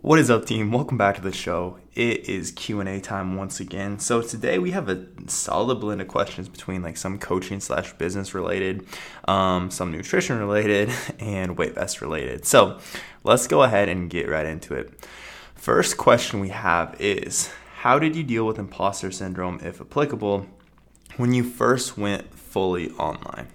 What is up, team? Welcome back to the show. It is Q and A time once again. So today we have a solid blend of questions between like some coaching slash business related, um, some nutrition related, and weight vest related. So let's go ahead and get right into it. First question we have is How did you deal with imposter syndrome, if applicable, when you first went fully online?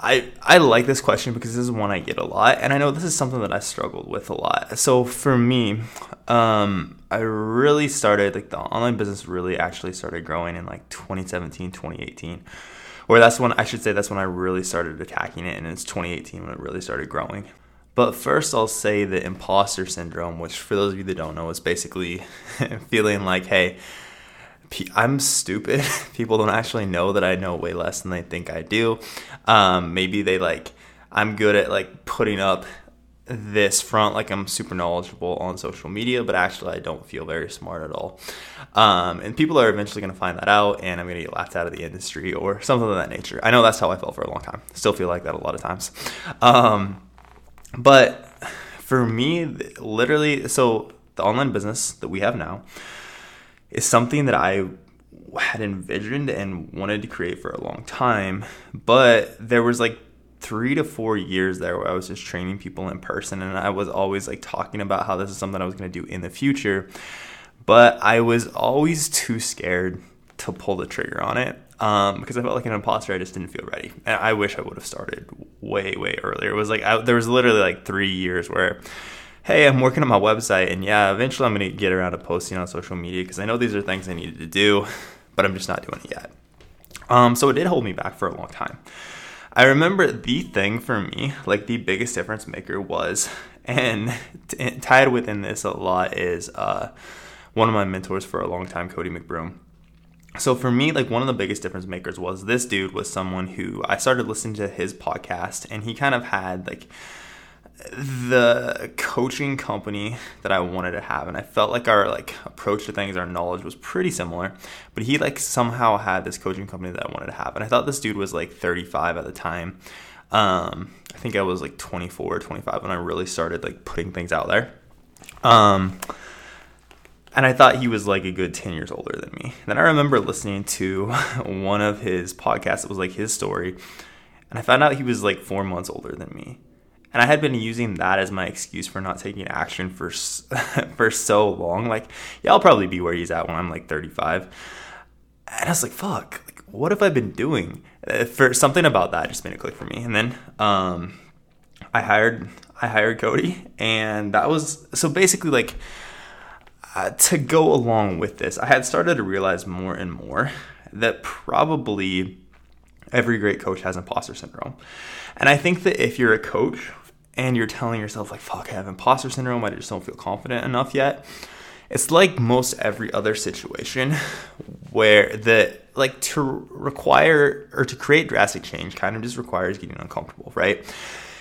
I, I like this question because this is one I get a lot, and I know this is something that I struggled with a lot. So for me, um, I really started like the online business really actually started growing in like 2017, 2018, or that's when I should say that's when I really started attacking it, and it's 2018 when it really started growing. But first, I'll say the imposter syndrome, which for those of you that don't know, is basically feeling like, hey, I'm stupid. People don't actually know that I know way less than they think I do. Um, maybe they like, I'm good at like putting up this front like I'm super knowledgeable on social media, but actually I don't feel very smart at all. Um, and people are eventually going to find that out, and I'm going to get laughed out of the industry or something of that nature. I know that's how I felt for a long time. Still feel like that a lot of times. Um, but for me, literally, so the online business that we have now is something that I had envisioned and wanted to create for a long time. But there was like three to four years there where I was just training people in person and I was always like talking about how this is something I was going to do in the future. But I was always too scared to pull the trigger on it um, because I felt like an imposter. I just didn't feel ready. And I wish I would have started way, way earlier. It was like, I, there was literally like three years where hey, I'm working on my website, and yeah, eventually I'm going to get around to posting on social media because I know these are things I needed to do, but I'm just not doing it yet. Um, so it did hold me back for a long time. I remember the thing for me, like the biggest difference maker was, and t- tied within this a lot is uh, one of my mentors for a long time, Cody McBroom. So for me, like one of the biggest difference makers was this dude was someone who I started listening to his podcast, and he kind of had like the coaching company that I wanted to have and I felt like our like approach to things our knowledge was pretty similar but he like somehow had this coaching company that I wanted to have and I thought this dude was like 35 at the time. Um, I think I was like 24 or 25 when I really started like putting things out there. Um, and I thought he was like a good 10 years older than me. Then I remember listening to one of his podcasts it was like his story and I found out he was like four months older than me and I had been using that as my excuse for not taking action for for so long. Like, yeah, I'll probably be where he's at when I'm like 35. And I was like, fuck, like, what have I been doing? Uh, for something about that just made it click for me. And then um, I hired I hired Cody, and that was so basically like uh, to go along with this. I had started to realize more and more that probably every great coach has imposter syndrome. And I think that if you're a coach and you're telling yourself, like, fuck, I have imposter syndrome, I just don't feel confident enough yet, it's like most every other situation where the like to require or to create drastic change kind of just requires getting uncomfortable, right?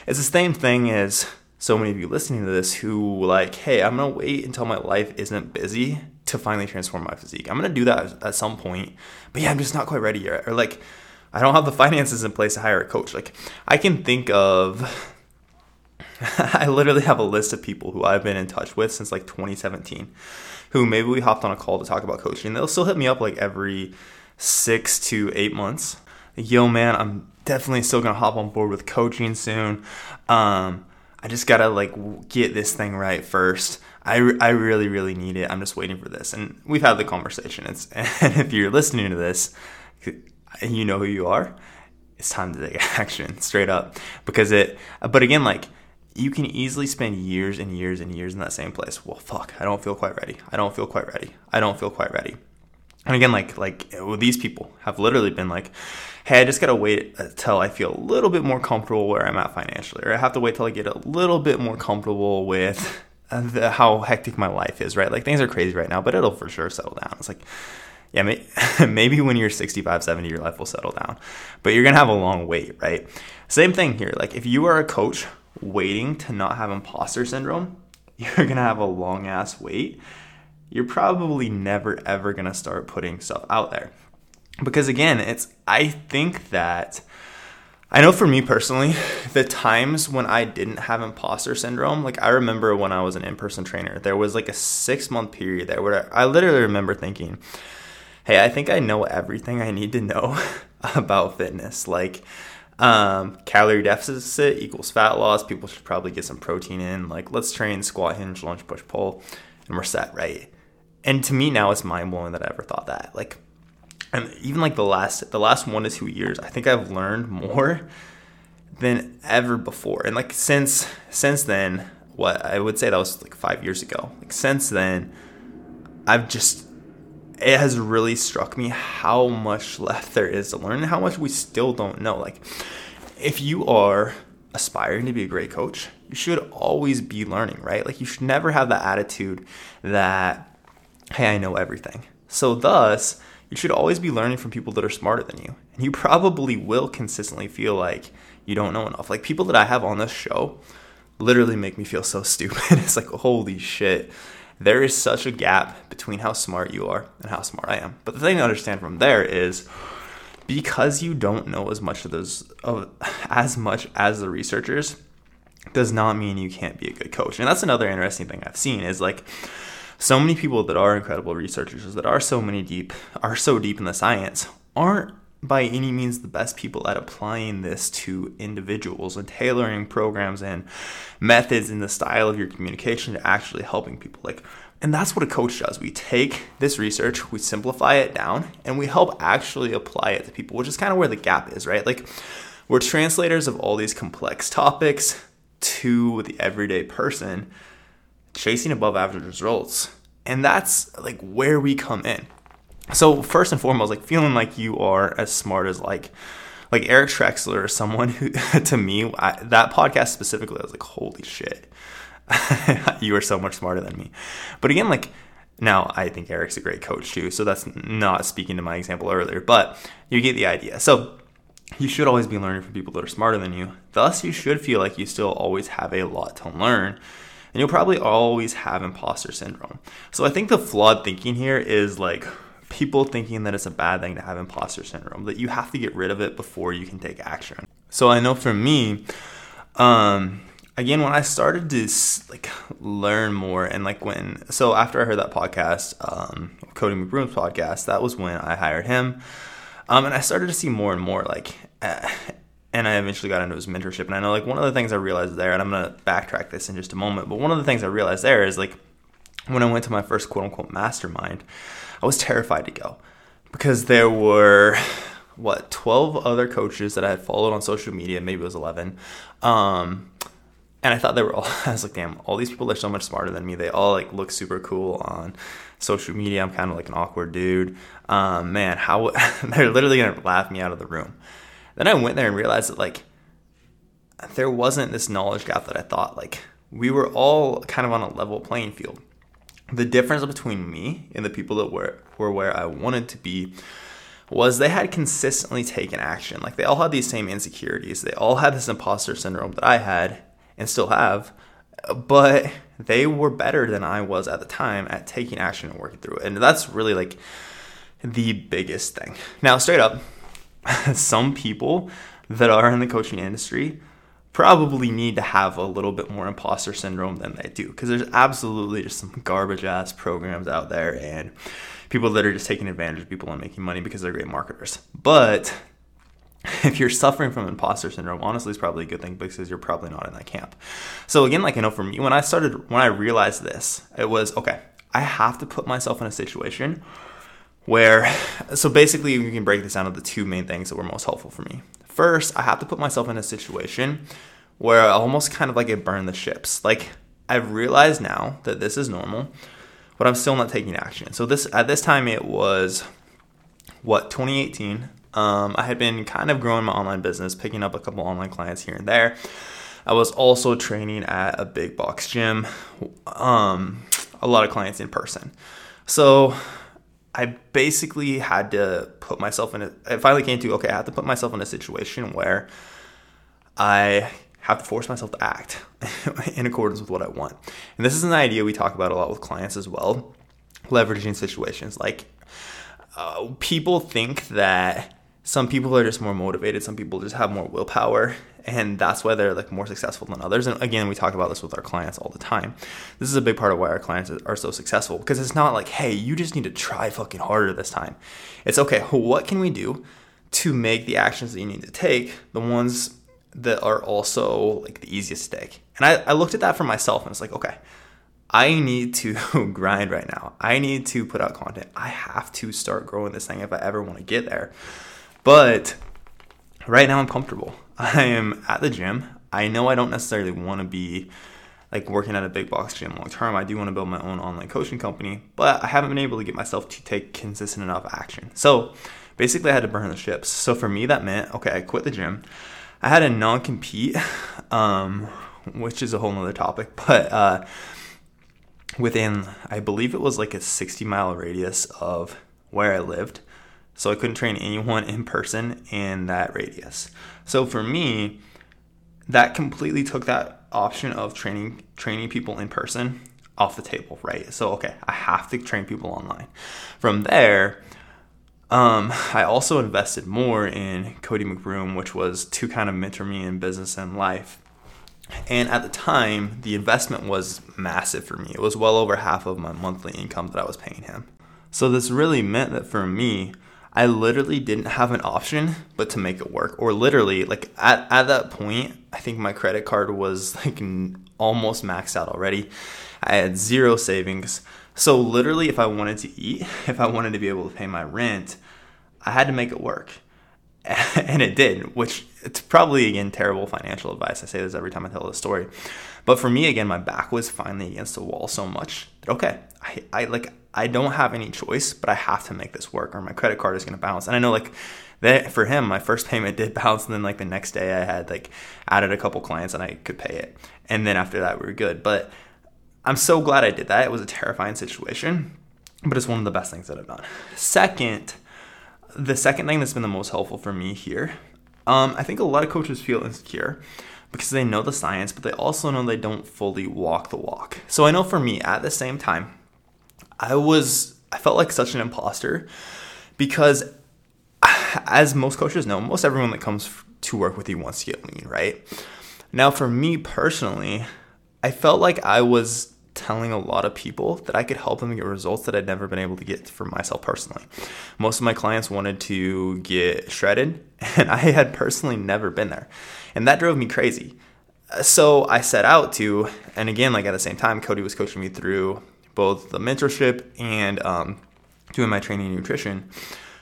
It's the same thing as so many of you listening to this who like, hey, I'm gonna wait until my life isn't busy to finally transform my physique. I'm gonna do that at some point, but yeah, I'm just not quite ready yet. Or like, I don't have the finances in place to hire a coach. Like I can think of I literally have a list of people who I've been in touch with since like 2017 who maybe we hopped on a call to talk about coaching. They'll still hit me up like every 6 to 8 months. Yo man, I'm definitely still to hop on board with coaching soon. Um I just got to like get this thing right first. I, I really really need it. I'm just waiting for this. And we've had the conversation. It's and if you're listening to this, you know who you are, it's time to take action straight up because it but again like you can easily spend years and years and years in that same place. Well, fuck, I don't feel quite ready. I don't feel quite ready. I don't feel quite ready. And again, like like well, these people have literally been like, hey, I just gotta wait until I feel a little bit more comfortable where I'm at financially, or I have to wait till I get a little bit more comfortable with the, how hectic my life is, right? Like things are crazy right now, but it'll for sure settle down. It's like yeah, maybe when you're 65, 70, your life will settle down, but you're gonna have a long wait, right? Same thing here. Like if you are a coach waiting to not have imposter syndrome, you're gonna have a long ass wait. You're probably never ever gonna start putting stuff out there. Because again, it's, I think that I know for me personally, the times when I didn't have imposter syndrome, like I remember when I was an in person trainer, there was like a six month period there where I literally remember thinking, hey, I think I know everything I need to know about fitness. Like, um, calorie deficit equals fat loss. People should probably get some protein in. Like, let's train squat, hinge, lunge, push, pull, and we're set, right? And to me now, it's mind blowing that I ever thought that. Like, and even like the last the last one to two years, I think I've learned more than ever before. And like since since then, what I would say that was like five years ago. Like since then, I've just it has really struck me how much left there is to learn and how much we still don't know. Like if you are aspiring to be a great coach, you should always be learning, right? Like you should never have the attitude that, hey, I know everything. So thus you should always be learning from people that are smarter than you. And you probably will consistently feel like you don't know enough. Like people that I have on this show literally make me feel so stupid. it's like, holy shit. There is such a gap between how smart you are and how smart I am. But the thing to understand from there is because you don't know as much of those of, as much as the researchers does not mean you can't be a good coach. And that's another interesting thing I've seen is like so many people that are incredible researchers that are so many deep are so deep in the science aren't by any means the best people at applying this to individuals and tailoring programs and methods in the style of your communication to actually helping people like and that's what a coach does we take this research we simplify it down and we help actually apply it to people which is kind of where the gap is right like we're translators of all these complex topics to the everyday person chasing above average results. And that's like where we come in. So first and foremost, like feeling like you are as smart as like like Eric Trexler or someone who to me I, that podcast specifically I was like holy shit. you are so much smarter than me. But again like now I think Eric's a great coach too, so that's not speaking to my example earlier, but you get the idea. So you should always be learning from people that are smarter than you. Thus, you should feel like you still always have a lot to learn and you'll probably always have imposter syndrome. So I think the flawed thinking here is like people thinking that it's a bad thing to have imposter syndrome, that you have to get rid of it before you can take action. So I know for me, um, again, when I started to like learn more and like when, so after I heard that podcast, um, Cody McBroom's podcast, that was when I hired him. Um, and I started to see more and more like, uh, and I eventually got into his mentorship. And I know like one of the things I realized there, and I'm gonna backtrack this in just a moment, but one of the things I realized there is like when I went to my first quote unquote mastermind, I was terrified to go because there were what 12 other coaches that I had followed on social media, maybe it was 11. Um, and I thought they were all, I was like, damn, all these people are so much smarter than me. They all like look super cool on social media. I'm kind of like an awkward dude. Um, man, how they're literally gonna laugh me out of the room. Then I went there and realized that like there wasn't this knowledge gap that I thought. Like we were all kind of on a level playing field. The difference between me and the people that were were where I wanted to be was they had consistently taken action. Like they all had these same insecurities. They all had this imposter syndrome that I had and still have, but they were better than I was at the time at taking action and working through it. And that's really like the biggest thing. Now, straight up, some people that are in the coaching industry probably need to have a little bit more imposter syndrome than they do because there's absolutely just some garbage ass programs out there and people that are just taking advantage of people and making money because they're great marketers. But if you're suffering from imposter syndrome, honestly, it's probably a good thing because you're probably not in that camp. So again, like I know for me, when I started, when I realized this, it was okay. I have to put myself in a situation where so basically we can break this down to the two main things that were most helpful for me. First, I have to put myself in a situation where I almost kind of like it burn the ships. Like I've realized now that this is normal, but I'm still not taking action. So this at this time it was what 2018. Um, I had been kind of growing my online business, picking up a couple online clients here and there. I was also training at a big box gym, um, a lot of clients in person. So I basically had to put myself in a, it finally came to, okay, I have to put myself in a situation where I have to force myself to act in accordance with what I want. And this is an idea we talk about a lot with clients as well, leveraging situations. Like, uh, people think that some people are just more motivated some people just have more willpower and that's why they're like more successful than others and again we talk about this with our clients all the time this is a big part of why our clients are so successful because it's not like hey you just need to try fucking harder this time it's okay what can we do to make the actions that you need to take the ones that are also like the easiest to take and i, I looked at that for myself and it's like okay I need to grind right now. I need to put out content. I have to start growing this thing if I ever want to get there. But right now I'm comfortable. I am at the gym. I know I don't necessarily want to be like working at a big box gym long term. I do want to build my own online coaching company, but I haven't been able to get myself to take consistent enough action. So basically, I had to burn the ships. So for me, that meant okay, I quit the gym. I had a non compete, um, which is a whole nother topic, but uh, within, I believe it was like a 60 mile radius of where I lived. So I couldn't train anyone in person in that radius. So for me, that completely took that option of training training people in person off the table, right? So okay, I have to train people online. From there, um, I also invested more in Cody McBroom, which was to kind of mentor me in business and life. And at the time, the investment was massive for me. It was well over half of my monthly income that I was paying him. So this really meant that for me, I literally didn't have an option but to make it work. Or literally, like at, at that point, I think my credit card was like almost maxed out already. I had zero savings. So literally, if I wanted to eat, if I wanted to be able to pay my rent, I had to make it work. And it did, which it's probably again terrible financial advice. I say this every time I tell this story. But for me, again, my back was finally against the wall so much that okay, I, I like I don't have any choice, but I have to make this work or my credit card is going to bounce. And I know like that for him, my first payment did bounce. And then like the next day I had like added a couple clients and I could pay it. And then after that we were good. But I'm so glad I did that. It was a terrifying situation, but it's one of the best things that I've done. Second, the second thing that's been the most helpful for me here, um, I think a lot of coaches feel insecure because they know the science, but they also know they don't fully walk the walk. So I know for me, at the same time, I was I felt like such an imposter because as most coaches know, most everyone that comes to work with you wants to get lean, right? Now for me personally, I felt like I was telling a lot of people that I could help them get results that I'd never been able to get for myself personally. Most of my clients wanted to get shredded, and I had personally never been there. And that drove me crazy. So I set out to, and again, like at the same time, Cody was coaching me through both the mentorship and um, doing my training and nutrition.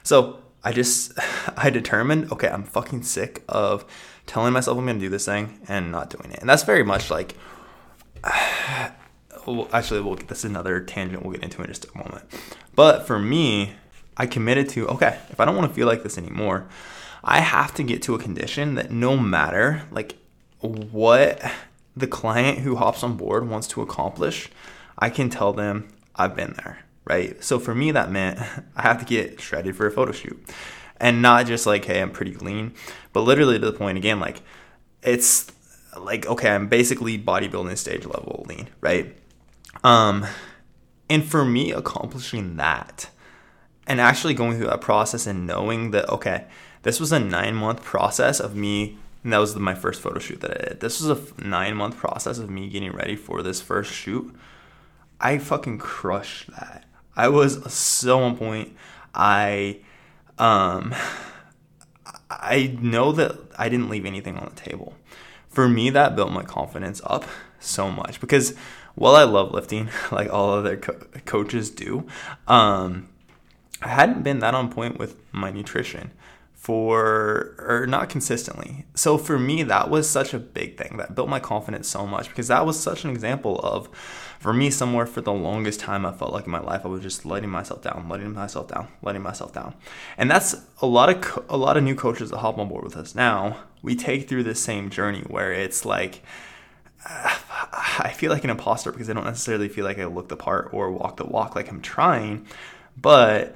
So I just I determined, okay, I'm fucking sick of telling myself I'm gonna do this thing and not doing it. And that's very much like well, actually we'll get this another tangent we'll get into in just a moment. But for me, I committed to, okay, if I don't want to feel like this anymore, I have to get to a condition that no matter like what the client who hops on board wants to accomplish, I can tell them I've been there, right? So for me, that meant I have to get shredded for a photo shoot. And not just like, hey, I'm pretty lean, but literally to the point again, like, it's like, okay, I'm basically bodybuilding stage level lean, right? Um, and for me, accomplishing that and actually going through that process and knowing that, okay, this was a nine month process of me and that was my first photo shoot that I did. This was a nine month process of me getting ready for this first shoot. I fucking crushed that. I was so on point. I um I know that I didn't leave anything on the table. For me that built my confidence up so much because while I love lifting like all other co- coaches do, um I hadn't been that on point with my nutrition for or not consistently. So for me that was such a big thing that built my confidence so much because that was such an example of for me somewhere for the longest time I felt like in my life I was just letting myself down, letting myself down, letting myself down. And that's a lot of co- a lot of new coaches that hop on board with us now. We take through this same journey where it's like I feel like an imposter because I don't necessarily feel like I look the part or walk the walk like I'm trying, but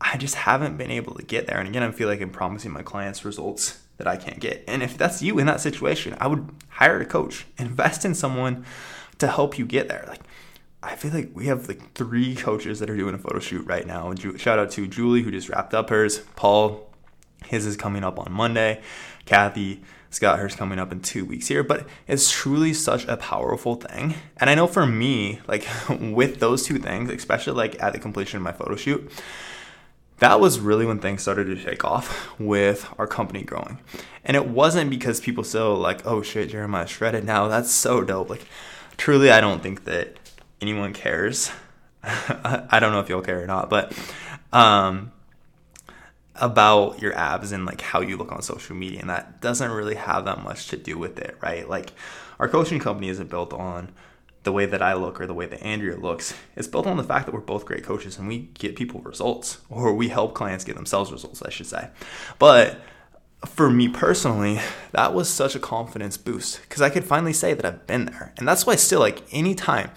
I just haven't been able to get there. And again, I feel like I'm promising my clients results that I can't get. And if that's you in that situation, I would hire a coach, invest in someone to help you get there. Like, I feel like we have like three coaches that are doing a photo shoot right now. Shout out to Julie who just wrapped up hers, Paul His is coming up on Monday. Kathy Scott hers coming up in two weeks here, but it's truly such a powerful thing. And I know for me, like with those two things, especially like at the completion of my photo shoot, that was really when things started to take off with our company growing. And it wasn't because people still like, oh shit, Jeremiah shredded now. That's so dope. Like, truly, I don't think that anyone cares. I don't know if you'll care or not, but um, about your abs and like how you look on social media, and that doesn't really have that much to do with it, right? Like, our coaching company isn't built on the way that I look or the way that Andrea looks. It's built on the fact that we're both great coaches and we get people results, or we help clients get themselves results, I should say. But for me personally, that was such a confidence boost because I could finally say that I've been there. And that's why, still, like anytime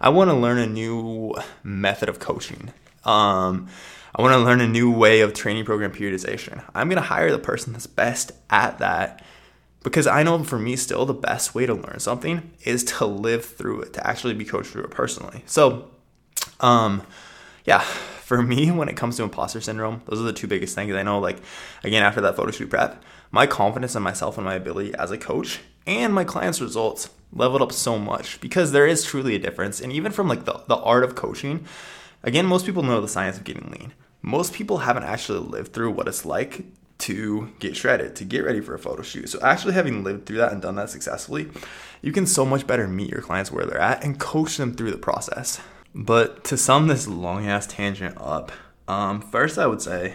I want to learn a new method of coaching, um, I want to learn a new way of training program periodization, I'm going to hire the person that's best at that because I know for me, still, the best way to learn something is to live through it, to actually be coached through it personally. So, um, yeah, for me, when it comes to imposter syndrome, those are the two biggest things. I know, like, again, after that photo shoot prep, my confidence in myself and my ability as a coach and my clients' results leveled up so much because there is truly a difference. And even from like the, the art of coaching, again, most people know the science of getting lean. Most people haven't actually lived through what it's like to get shredded, to get ready for a photo shoot. So, actually, having lived through that and done that successfully, you can so much better meet your clients where they're at and coach them through the process. But to sum this long ass tangent up, um, first, I would say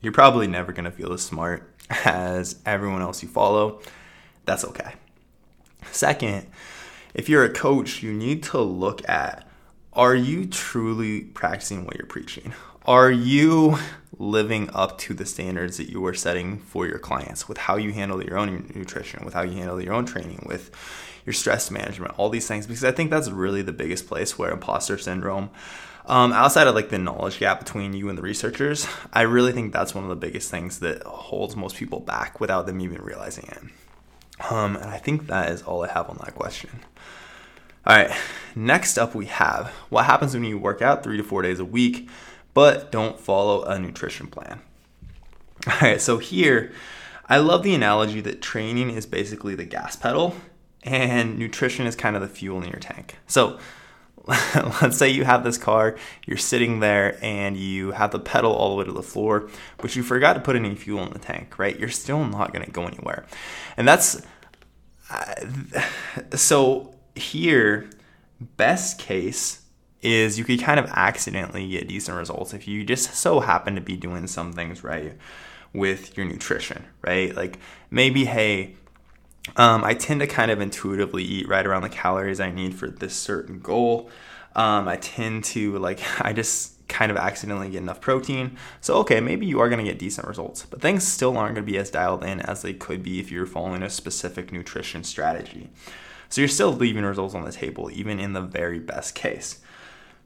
you're probably never going to feel as smart as everyone else you follow. That's okay. Second, if you're a coach, you need to look at are you truly practicing what you're preaching? Are you living up to the standards that you are setting for your clients with how you handle your own nutrition, with how you handle your own training, with your stress management, all these things? Because I think that's really the biggest place where imposter syndrome, um, outside of like the knowledge gap between you and the researchers, I really think that's one of the biggest things that holds most people back without them even realizing it. Um, and I think that is all I have on that question. All right, next up we have what happens when you work out three to four days a week, but don't follow a nutrition plan. All right, so here, I love the analogy that training is basically the gas pedal and nutrition is kind of the fuel in your tank. So let's say you have this car, you're sitting there and you have the pedal all the way to the floor, but you forgot to put any fuel in the tank, right? You're still not going to go anywhere. And that's uh, so here, best case is you could kind of accidentally get decent results if you just so happen to be doing some things right with your nutrition, right? Like maybe, hey, um, I tend to kind of intuitively eat right around the calories I need for this certain goal. Um, I tend to like, I just kind of accidentally get enough protein. So, okay, maybe you are going to get decent results, but things still aren't going to be as dialed in as they could be if you're following a specific nutrition strategy. So you're still leaving results on the table, even in the very best case.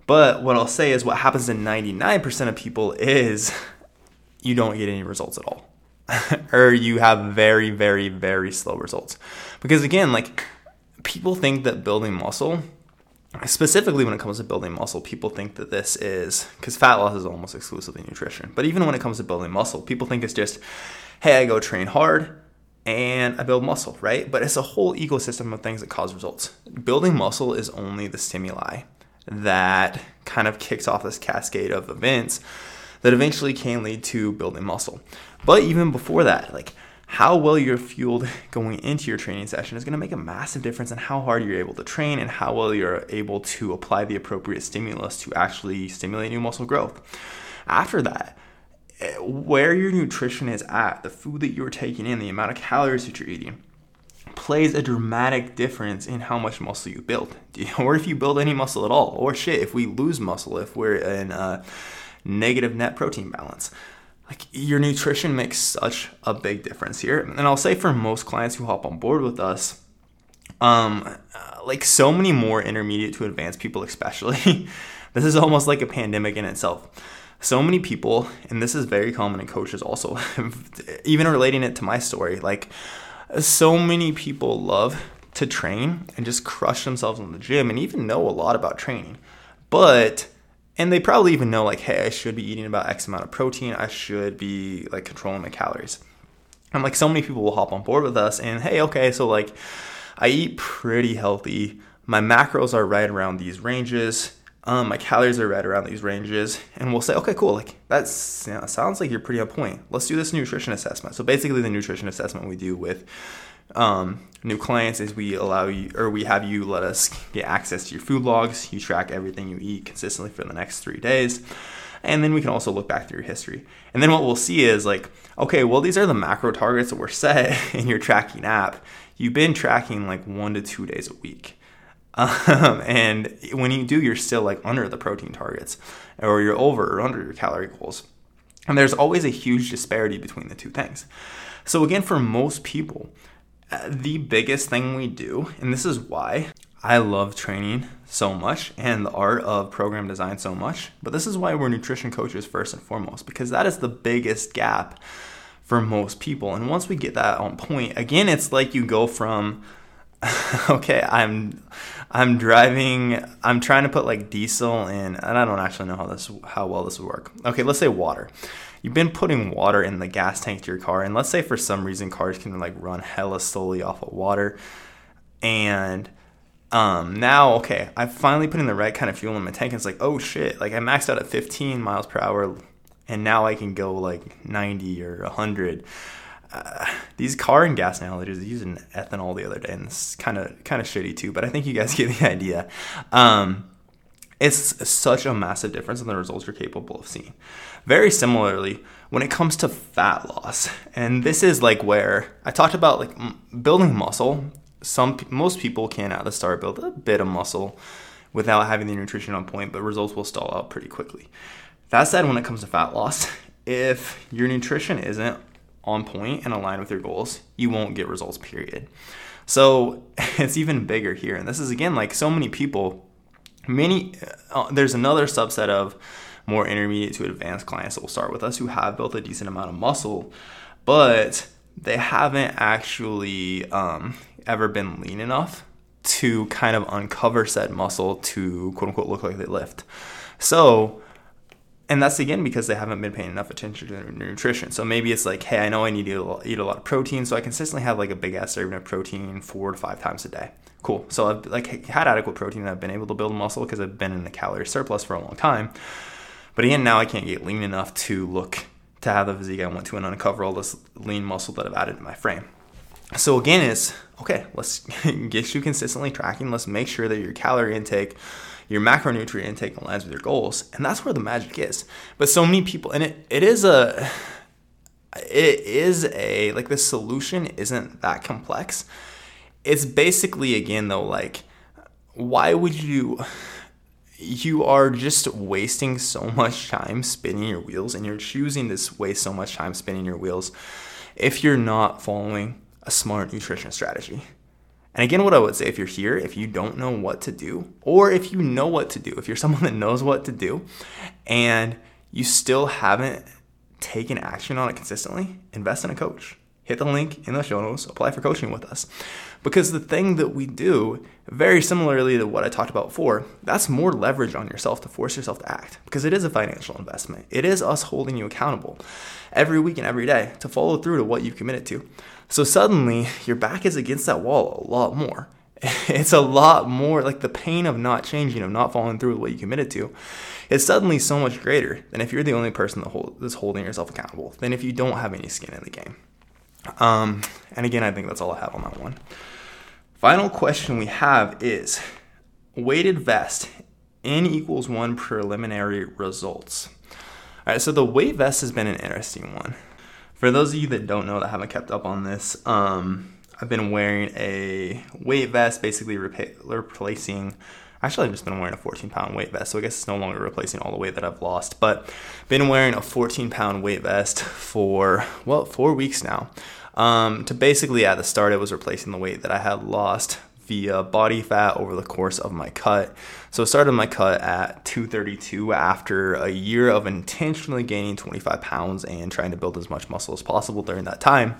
But what I'll say is what happens to 99% of people is you don't get any results at all. or you have very, very, very slow results. Because again, like people think that building muscle, specifically when it comes to building muscle, people think that this is because fat loss is almost exclusively nutrition. But even when it comes to building muscle, people think it's just, hey, I go train hard, and I build muscle, right? But it's a whole ecosystem of things that cause results. Building muscle is only the stimuli that kind of kicks off this cascade of events that eventually can lead to building muscle. But even before that, like how well you're fueled going into your training session is going to make a massive difference in how hard you're able to train and how well you're able to apply the appropriate stimulus to actually stimulate new muscle growth. After that, eh, where your nutrition is at, the food that you're taking in, the amount of calories that you're eating, plays a dramatic difference in how much muscle you build, or if you build any muscle at all, or shit, if we lose muscle, if we're in a negative net protein balance. Like your nutrition makes such a big difference here. And I'll say for most clients who hop on board with us, um, like so many more intermediate to advanced people, especially, this is almost like a pandemic in itself so many people, and this is very common in coaches also, even relating it to my story, like so many people love to train and just crush themselves in the gym and even know a lot about training. But and they probably even know like hey i should be eating about x amount of protein. I should be like controlling my calories. And like so many people will hop on board with us and hey okay so like i eat pretty healthy. My macros are right around these ranges um, my calories are right around these ranges and we'll say okay cool like know, sounds like you're pretty on point let's do this nutrition assessment so basically the nutrition assessment we do with um, new clients is we allow you or we have you let us get access to your food logs. You track everything you eat consistently for the next three days. And then we can also look back through your history. And then what we'll see is like, okay, well, these are the macro targets that were set in your tracking app. You've been tracking like one to two days a week. Um, and when you do, you're still like under the protein targets or you're over or under your calorie goals. And there's always a huge disparity between the two things. So, again, for most people, the biggest thing we do, and this is why I love training so much and the art of program design so much, but this is why we're nutrition coaches first and foremost, because that is the biggest gap for most people. And once we get that on point, again, it's like you go from okay, I'm I'm driving I'm trying to put like diesel in and I don't actually know how this how well this would work. Okay, let's say water you've been putting water in the gas tank to your car, and let's say for some reason cars can like run hella slowly off of water, and um, now okay, I've finally put in the right kind of fuel in my tank. And it's like, oh shit, like I maxed out at 15 miles per hour, and now I can go like 90 or 100. These car and gas analogies using ethanol the other day, and it's kind of kind of shitty too. But I think you guys get the idea. Um, it's such a massive difference in the results you're capable of seeing. Very similarly, when it comes to fat loss, and this is like where I talked about like building muscle. Some most people can at the start build a bit of muscle without having the nutrition on point, but results will stall out pretty quickly. That said, when it comes to fat loss, if your nutrition isn't on point and aligned with your goals, you won't get results, period. So it's even bigger here. And this is again like so many people many uh, there's another subset of more intermediate to advanced clients that will start with us who have built a decent amount of muscle but they haven't actually um, ever been lean enough to kind of uncover said muscle to quote unquote look like they lift so and that's again because they haven't been paying enough attention to their nutrition. So maybe it's like, hey, I know I need to eat a lot of protein, so I consistently have like a big ass serving of protein four to five times a day. Cool. So I've like had adequate protein and I've been able to build muscle because I've been in a calorie surplus for a long time. But again, now I can't get lean enough to look to have the physique I want to and uncover all this lean muscle that I've added to my frame. So again, it's okay. Let's get you consistently tracking. Let's make sure that your calorie intake your macronutrient intake aligns with your goals. And that's where the magic is. But so many people, and it, it is a, it is a, like the solution isn't that complex. It's basically, again, though, like, why would you, you are just wasting so much time spinning your wheels and you're choosing to waste so much time spinning your wheels if you're not following a smart nutrition strategy. And again, what I would say if you're here, if you don't know what to do, or if you know what to do, if you're someone that knows what to do and you still haven't taken action on it consistently, invest in a coach. Hit the link in the show notes, apply for coaching with us. Because the thing that we do, very similarly to what I talked about before, that's more leverage on yourself to force yourself to act. Because it is a financial investment. It is us holding you accountable every week and every day to follow through to what you've committed to. So suddenly your back is against that wall a lot more. It's a lot more like the pain of not changing, of not following through with what you committed to. It's suddenly so much greater than if you're the only person that hold, that's holding yourself accountable, than if you don't have any skin in the game. Um, and again, I think that's all I have on that one. Final question we have is weighted vest n equals one preliminary results. All right, so the weight vest has been an interesting one. For those of you that don't know that haven't kept up on this, um, I've been wearing a weight vest, basically replacing. Actually, I've just been wearing a 14 pound weight vest, so I guess it's no longer replacing all the weight that I've lost. But been wearing a 14 pound weight vest for well four weeks now. Um, to basically at the start, it was replacing the weight that I had lost via body fat over the course of my cut. So I started my cut at 232 after a year of intentionally gaining 25 pounds and trying to build as much muscle as possible during that time.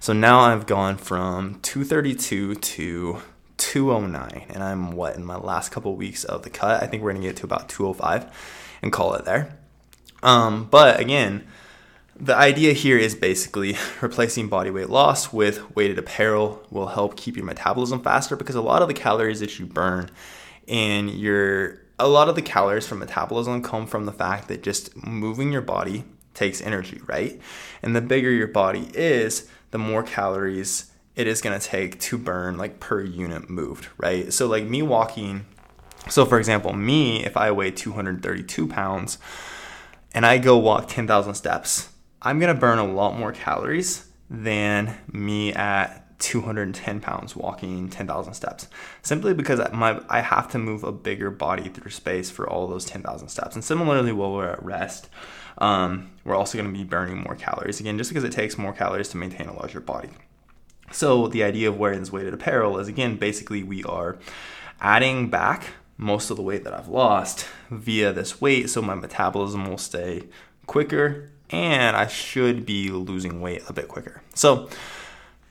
So now I've gone from 232 to 209 and I'm what in my last couple weeks of the cut. I think we're gonna get to about 205 and call it there. Um, but again, the idea here is basically replacing body weight loss with weighted apparel will help keep your metabolism faster because a lot of the calories that you burn in your a lot of the calories from metabolism come from the fact that just moving your body takes energy, right? And the bigger your body is, the more calories it is going to take to burn like per unit moved, right? So like me walking so for example, me if I weigh 232 pounds and I go walk 10,000 steps, I'm to burn a lot more calories than me at 210 pounds walking 10,000 steps simply because my I have to move a bigger body through space for all those 10,000 steps. And similarly, while we're at rest, um, we're also going to be burning more calories again, just because it takes more calories to maintain a larger body. So the idea of wearing this weighted apparel is again basically we are adding back most of the weight that I've lost via this weight, so my metabolism will stay quicker and I should be losing weight a bit quicker. So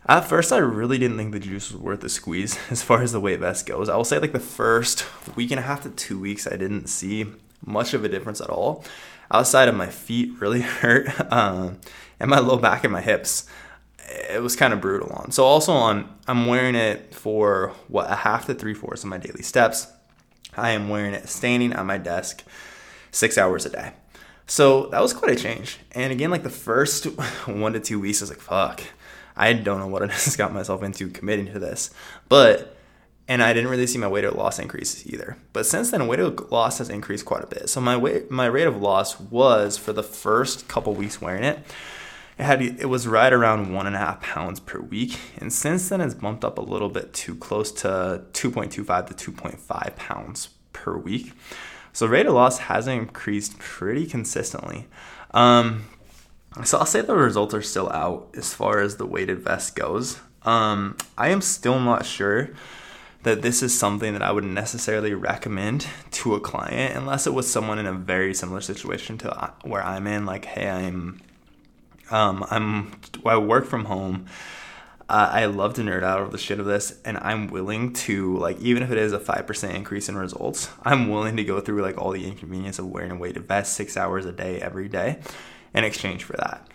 at first, I really didn't think the juice was worth the squeeze as far as the weight vest goes. I will say, like, the first week and a half to two weeks, I didn't see much of a difference at all. Outside of my feet really hurt, um, and my low back and my hips. It was kind of brutal on. So, also on, I'm wearing it for what a half to three fourths of my daily steps. I am wearing it standing at my desk six hours a day. So that was quite a change. And again, like the first one to two weeks, I was like, fuck, I don't know what I just got myself into committing to this. But, and I didn't really see my weight of loss increase either. But since then, weight of loss has increased quite a bit. So my weight, my rate of loss was for the first couple weeks wearing it, it had it was right around one and a half pounds per week, and since then it's bumped up a little bit to close to 2.25 to 2.5 pounds per week. So rate of loss has increased pretty consistently. Um, so I'll say the results are still out as far as the weighted vest goes. Um, I am still not sure that this is something that I would necessarily recommend to a client unless it was someone in a very similar situation to where I'm in. Like, hey, I'm um, I'm I work from home uh, I love to nerd out over the shit of this, and I'm willing to like even if it is a five percent increase in results, I'm willing to go through like all the inconvenience of wearing a weighted vest six hours a day every day, in exchange for that.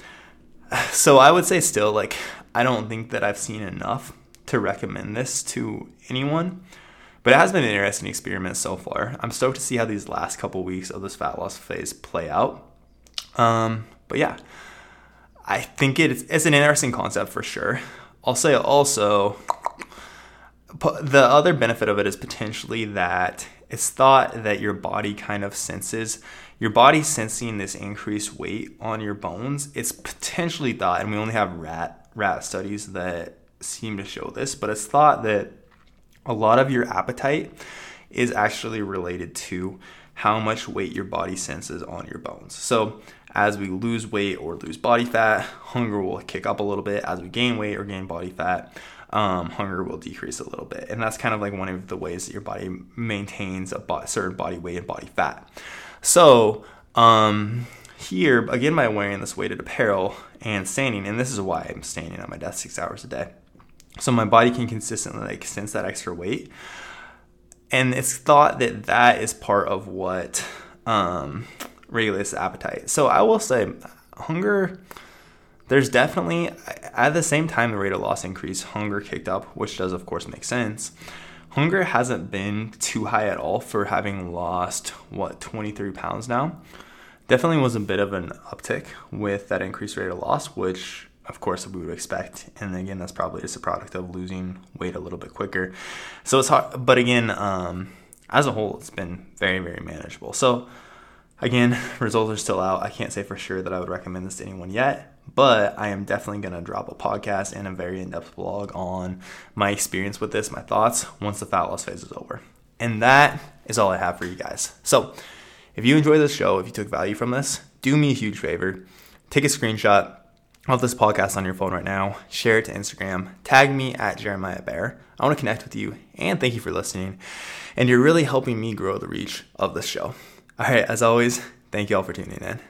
So I would say still like I don't think that I've seen enough to recommend this to anyone. But it has been an interesting experiment so far. I'm stoked to see how these last couple weeks of this fat loss phase play out. Um, but yeah, I think it's, it's an interesting concept for sure. I'll say also, the other benefit of it is potentially that it's thought that your body kind of senses your body sensing this increased weight on your bones. It's potentially thought, and we only have rat rat studies that seem to show this, but it's thought that a lot of your appetite is actually related to how much weight your body senses on your bones. So as we lose weight or lose body fat, hunger will kick up a little bit. As we gain weight or gain body fat, um, hunger will decrease a little bit. And that's kind of like one of the ways that your body maintains a certain body weight and body fat. So, um, here, again, by wearing this weighted apparel and standing, and this is why I'm standing on my desk six hours a day. So my body can consistently like sense that extra weight. And it's thought that that is part of what um, regulates the appetite. So I will say, hunger. There's definitely at the same time the rate of loss increased, hunger kicked up, which does of course make sense. Hunger hasn't been too high at all for having lost what 23 pounds now. Definitely was a bit of an uptick with that increased rate of loss, which of course we would expect. And again, that's probably just a product of losing weight a little bit quicker. So it's hard, but again, um, as a whole, it's been very very manageable. So Again, results are still out. I can't say for sure that I would recommend this to anyone yet, but I am definitely going to drop a podcast and a very in depth blog on my experience with this, my thoughts, once the fat loss phase is over. And that is all I have for you guys. So, if you enjoyed this show, if you took value from this, do me a huge favor. Take a screenshot of this podcast on your phone right now, share it to Instagram, tag me at Jeremiah Bear. I want to connect with you and thank you for listening. And you're really helping me grow the reach of this show. All right, as always, thank you all for tuning in.